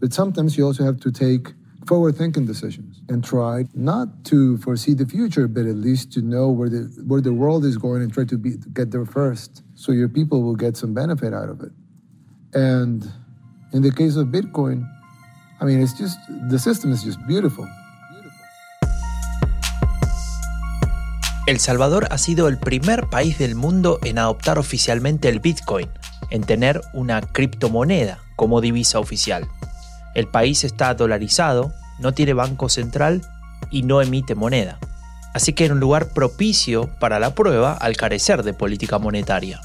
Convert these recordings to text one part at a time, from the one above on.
But sometimes you also have to take forward thinking decisions and try not to foresee the future, but at least to know where the, where the world is going and try to, be, get there first so your people will get some benefit out of it. And in the case of Bitcoin, I mean, it's just, the system is just beautiful. El Salvador ha sido el primer país del mundo en adoptar oficialmente el Bitcoin, en tener una criptomoneda como divisa oficial. El país está dolarizado, no tiene banco central y no emite moneda. Así que era un lugar propicio para la prueba al carecer de política monetaria.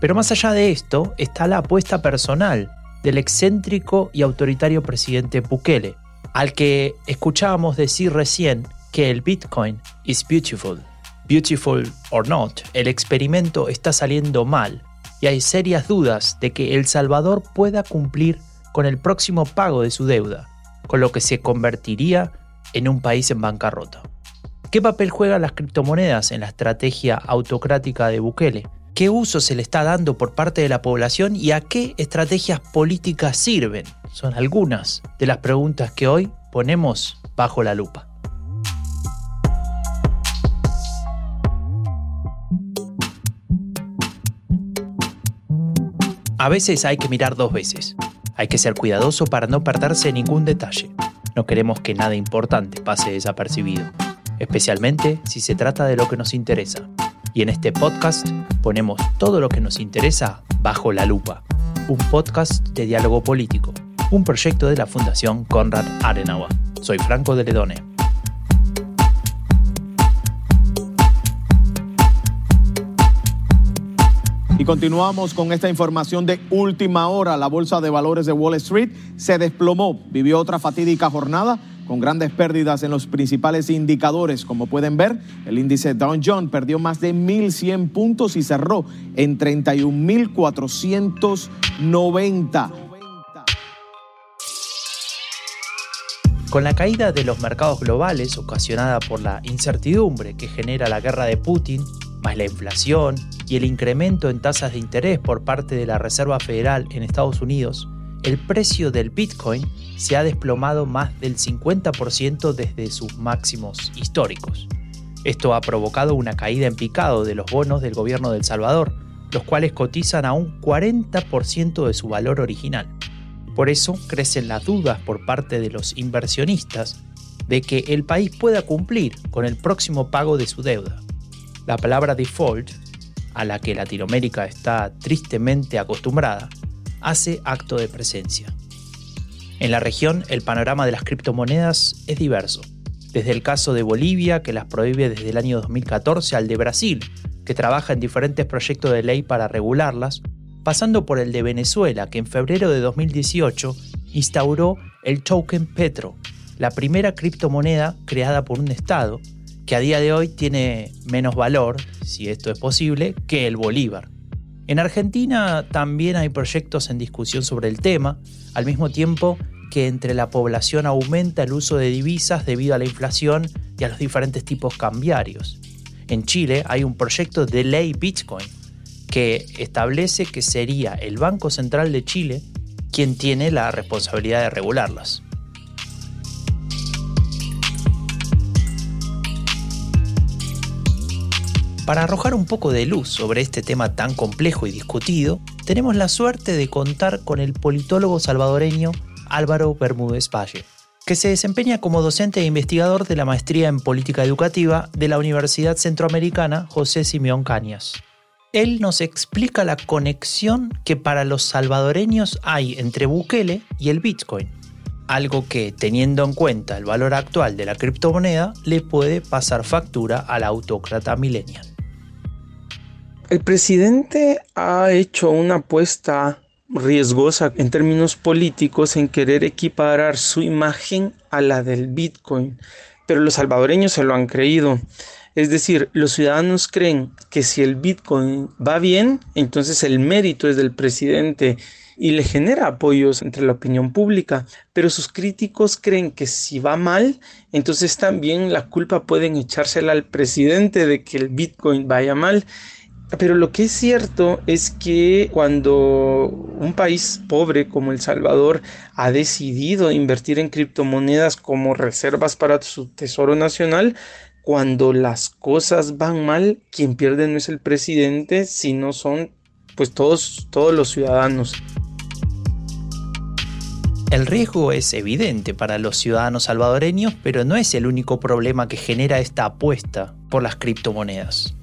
Pero más allá de esto está la apuesta personal del excéntrico y autoritario presidente Bukele, al que escuchábamos decir recién que el Bitcoin is beautiful. Beautiful or not, el experimento está saliendo mal y hay serias dudas de que El Salvador pueda cumplir con el próximo pago de su deuda, con lo que se convertiría en un país en bancarrota. ¿Qué papel juegan las criptomonedas en la estrategia autocrática de Bukele? ¿Qué uso se le está dando por parte de la población y a qué estrategias políticas sirven? Son algunas de las preguntas que hoy ponemos bajo la lupa. A veces hay que mirar dos veces. Hay que ser cuidadoso para no perderse ningún detalle. No queremos que nada importante pase desapercibido, especialmente si se trata de lo que nos interesa. Y en este podcast ponemos todo lo que nos interesa bajo la lupa. Un podcast de diálogo político, un proyecto de la Fundación Konrad Adenauer. Soy Franco de Ledone. Y continuamos con esta información de última hora. La bolsa de valores de Wall Street se desplomó, vivió otra fatídica jornada con grandes pérdidas en los principales indicadores. Como pueden ver, el índice Dow Jones perdió más de 1.100 puntos y cerró en 31.490. Con la caída de los mercados globales ocasionada por la incertidumbre que genera la guerra de Putin, más la inflación y el incremento en tasas de interés por parte de la Reserva Federal en Estados Unidos, el precio del Bitcoin se ha desplomado más del 50% desde sus máximos históricos. Esto ha provocado una caída en picado de los bonos del gobierno de El Salvador, los cuales cotizan a un 40% de su valor original. Por eso crecen las dudas por parte de los inversionistas de que el país pueda cumplir con el próximo pago de su deuda. La palabra default a la que Latinoamérica está tristemente acostumbrada, hace acto de presencia. En la región el panorama de las criptomonedas es diverso, desde el caso de Bolivia, que las prohíbe desde el año 2014, al de Brasil, que trabaja en diferentes proyectos de ley para regularlas, pasando por el de Venezuela, que en febrero de 2018 instauró el token Petro, la primera criptomoneda creada por un Estado que a día de hoy tiene menos valor, si esto es posible, que el bolívar. En Argentina también hay proyectos en discusión sobre el tema, al mismo tiempo que entre la población aumenta el uso de divisas debido a la inflación y a los diferentes tipos cambiarios. En Chile hay un proyecto de ley Bitcoin que establece que sería el Banco Central de Chile quien tiene la responsabilidad de regularlas. Para arrojar un poco de luz sobre este tema tan complejo y discutido, tenemos la suerte de contar con el politólogo salvadoreño Álvaro Bermúdez Valle, que se desempeña como docente e investigador de la maestría en política educativa de la Universidad Centroamericana José Simeón Cañas. Él nos explica la conexión que para los salvadoreños hay entre Bukele y el Bitcoin, algo que, teniendo en cuenta el valor actual de la criptomoneda, le puede pasar factura al autócrata millennial. El presidente ha hecho una apuesta riesgosa en términos políticos en querer equiparar su imagen a la del Bitcoin, pero los salvadoreños se lo han creído. Es decir, los ciudadanos creen que si el Bitcoin va bien, entonces el mérito es del presidente y le genera apoyos entre la opinión pública, pero sus críticos creen que si va mal, entonces también la culpa pueden echársela al presidente de que el Bitcoin vaya mal Pero lo que es cierto es que cuando un país pobre como El Salvador ha decidido invertir en criptomonedas como reservas para su tesoro nacional, cuando las cosas van mal, quien pierde no es el presidente, sino son pues todos, todos los ciudadanos. El riesgo es evidente para los ciudadanos salvadoreños, pero no es el único problema que genera esta apuesta por las criptomonedas.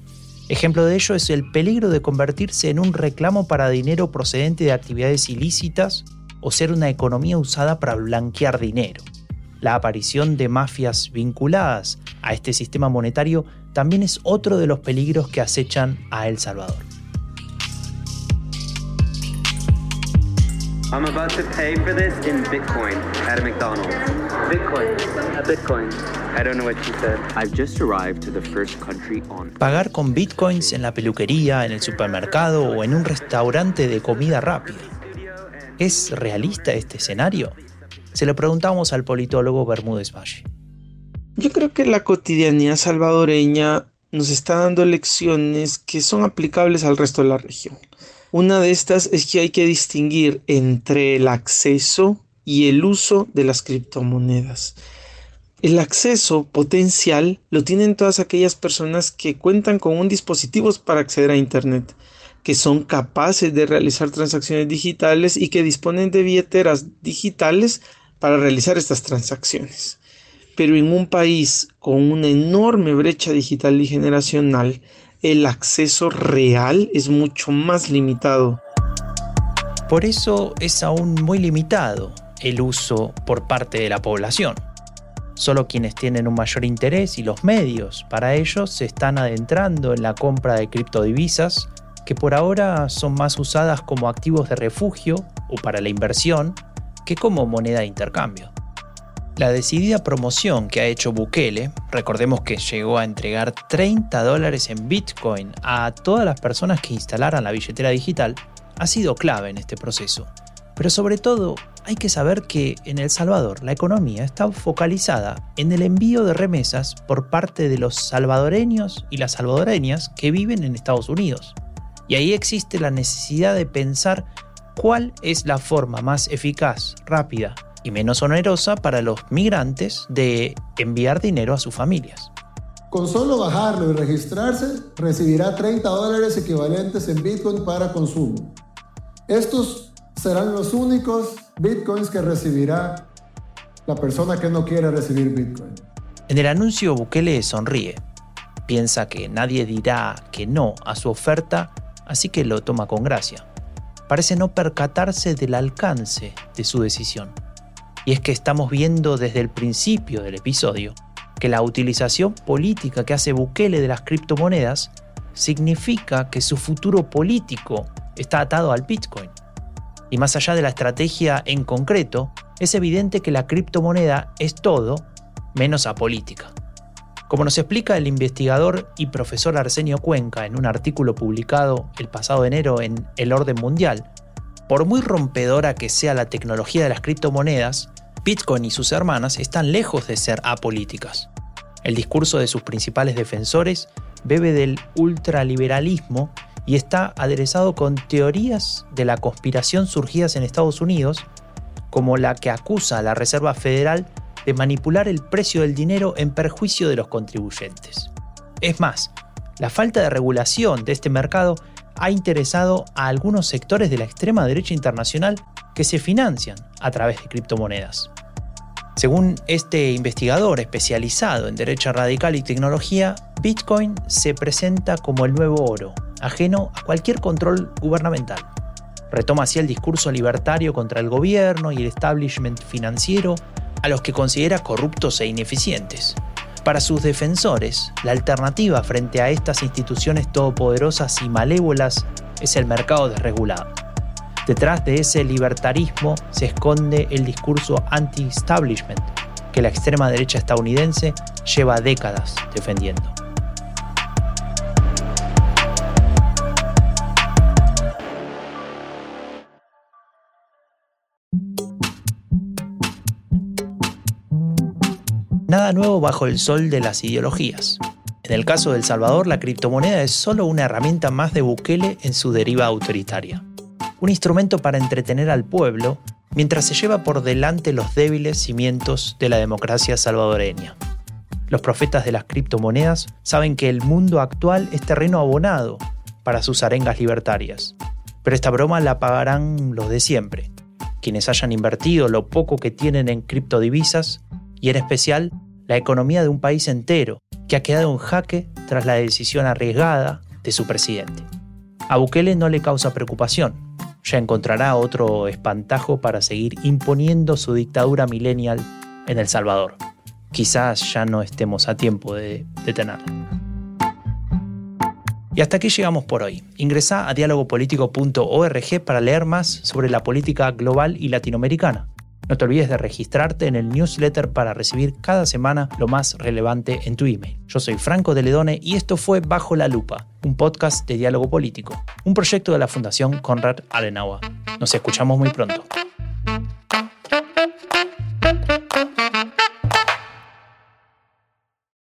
Ejemplo de ello es el peligro de convertirse en un reclamo para dinero procedente de actividades ilícitas o ser una economía usada para blanquear dinero. La aparición de mafias vinculadas a este sistema monetario también es otro de los peligros que acechan a El Salvador. I'm about to pay for this in Bitcoin at McDonald's. Bitcoin. Bitcoin. I don't know what she said. I've just arrived to the first country on. Pagar con bitcoins en la peluquería, en el supermercado o en un restaurante de comida rápida. ¿Es realista este escenario? Se lo preguntamos al politólogo Bermúdez Valle. Yo creo que la cotidianidad salvadoreña nos está dando lecciones que son aplicables al resto de la región. Una de estas es que hay que distinguir entre el acceso y el uso de las criptomonedas. El acceso potencial lo tienen todas aquellas personas que cuentan con un dispositivo para acceder a Internet, que son capaces de realizar transacciones digitales y que disponen de billeteras digitales para realizar estas transacciones. Pero en un país con una enorme brecha digital y generacional, el acceso real es mucho más limitado. Por eso es aún muy limitado el uso por parte de la población. Solo quienes tienen un mayor interés y los medios para ello se están adentrando en la compra de criptodivisas que por ahora son más usadas como activos de refugio o para la inversión que como moneda de intercambio. La decidida promoción que ha hecho Bukele, recordemos que llegó a entregar 30 dólares en Bitcoin a todas las personas que instalaran la billetera digital, ha sido clave en este proceso. Pero sobre todo, hay que saber que en El Salvador la economía está focalizada en el envío de remesas por parte de los salvadoreños y las salvadoreñas que viven en Estados Unidos. Y ahí existe la necesidad de pensar cuál es la forma más eficaz, rápida y menos onerosa para los migrantes de enviar dinero a sus familias. Con solo bajarlo y registrarse, recibirá 30 dólares equivalentes en Bitcoin para consumo. Estos serán los únicos Bitcoins que recibirá la persona que no quiera recibir Bitcoin. En el anuncio Bukele sonríe. Piensa que nadie dirá que no a su oferta, así que lo toma con gracia. Parece no percatarse del alcance de su decisión. Y es que estamos viendo desde el principio del episodio que la utilización política que hace Bukele de las criptomonedas significa que su futuro político está atado al Bitcoin. Y más allá de la estrategia en concreto, es evidente que la criptomoneda es todo menos apolítica. Como nos explica el investigador y profesor Arsenio Cuenca en un artículo publicado el pasado enero en El Orden Mundial, por muy rompedora que sea la tecnología de las criptomonedas, Bitcoin y sus hermanas están lejos de ser apolíticas. El discurso de sus principales defensores bebe del ultraliberalismo y está aderezado con teorías de la conspiración surgidas en Estados Unidos, como la que acusa a la Reserva Federal de manipular el precio del dinero en perjuicio de los contribuyentes. Es más, la falta de regulación de este mercado ha interesado a algunos sectores de la extrema derecha internacional que se financian a través de criptomonedas. Según este investigador especializado en derecha radical y tecnología, Bitcoin se presenta como el nuevo oro, ajeno a cualquier control gubernamental. Retoma así el discurso libertario contra el gobierno y el establishment financiero a los que considera corruptos e ineficientes. Para sus defensores, la alternativa frente a estas instituciones todopoderosas y malévolas es el mercado desregulado. Detrás de ese libertarismo se esconde el discurso anti-establishment que la extrema derecha estadounidense lleva décadas defendiendo. Nada nuevo bajo el sol de las ideologías. En el caso de El Salvador, la criptomoneda es solo una herramienta más de Bukele en su deriva autoritaria. Un instrumento para entretener al pueblo mientras se lleva por delante los débiles cimientos de la democracia salvadoreña. Los profetas de las criptomonedas saben que el mundo actual es terreno abonado para sus arengas libertarias. Pero esta broma la pagarán los de siempre, quienes hayan invertido lo poco que tienen en criptodivisas y en especial la economía de un país entero que ha quedado en jaque tras la decisión arriesgada de su presidente. A Bukele no le causa preocupación, ya encontrará otro espantajo para seguir imponiendo su dictadura millennial en El Salvador quizás ya no estemos a tiempo de detenerlo. Y hasta aquí llegamos por hoy. Ingresa a dialogopolitico.org para leer más sobre la política global y latinoamericana. No te olvides de registrarte en el newsletter para recibir cada semana lo más relevante en tu email. Yo soy Franco de Ledone y esto fue Bajo la Lupa, un podcast de diálogo político, un proyecto de la Fundación Konrad Adenauer. Nos escuchamos muy pronto.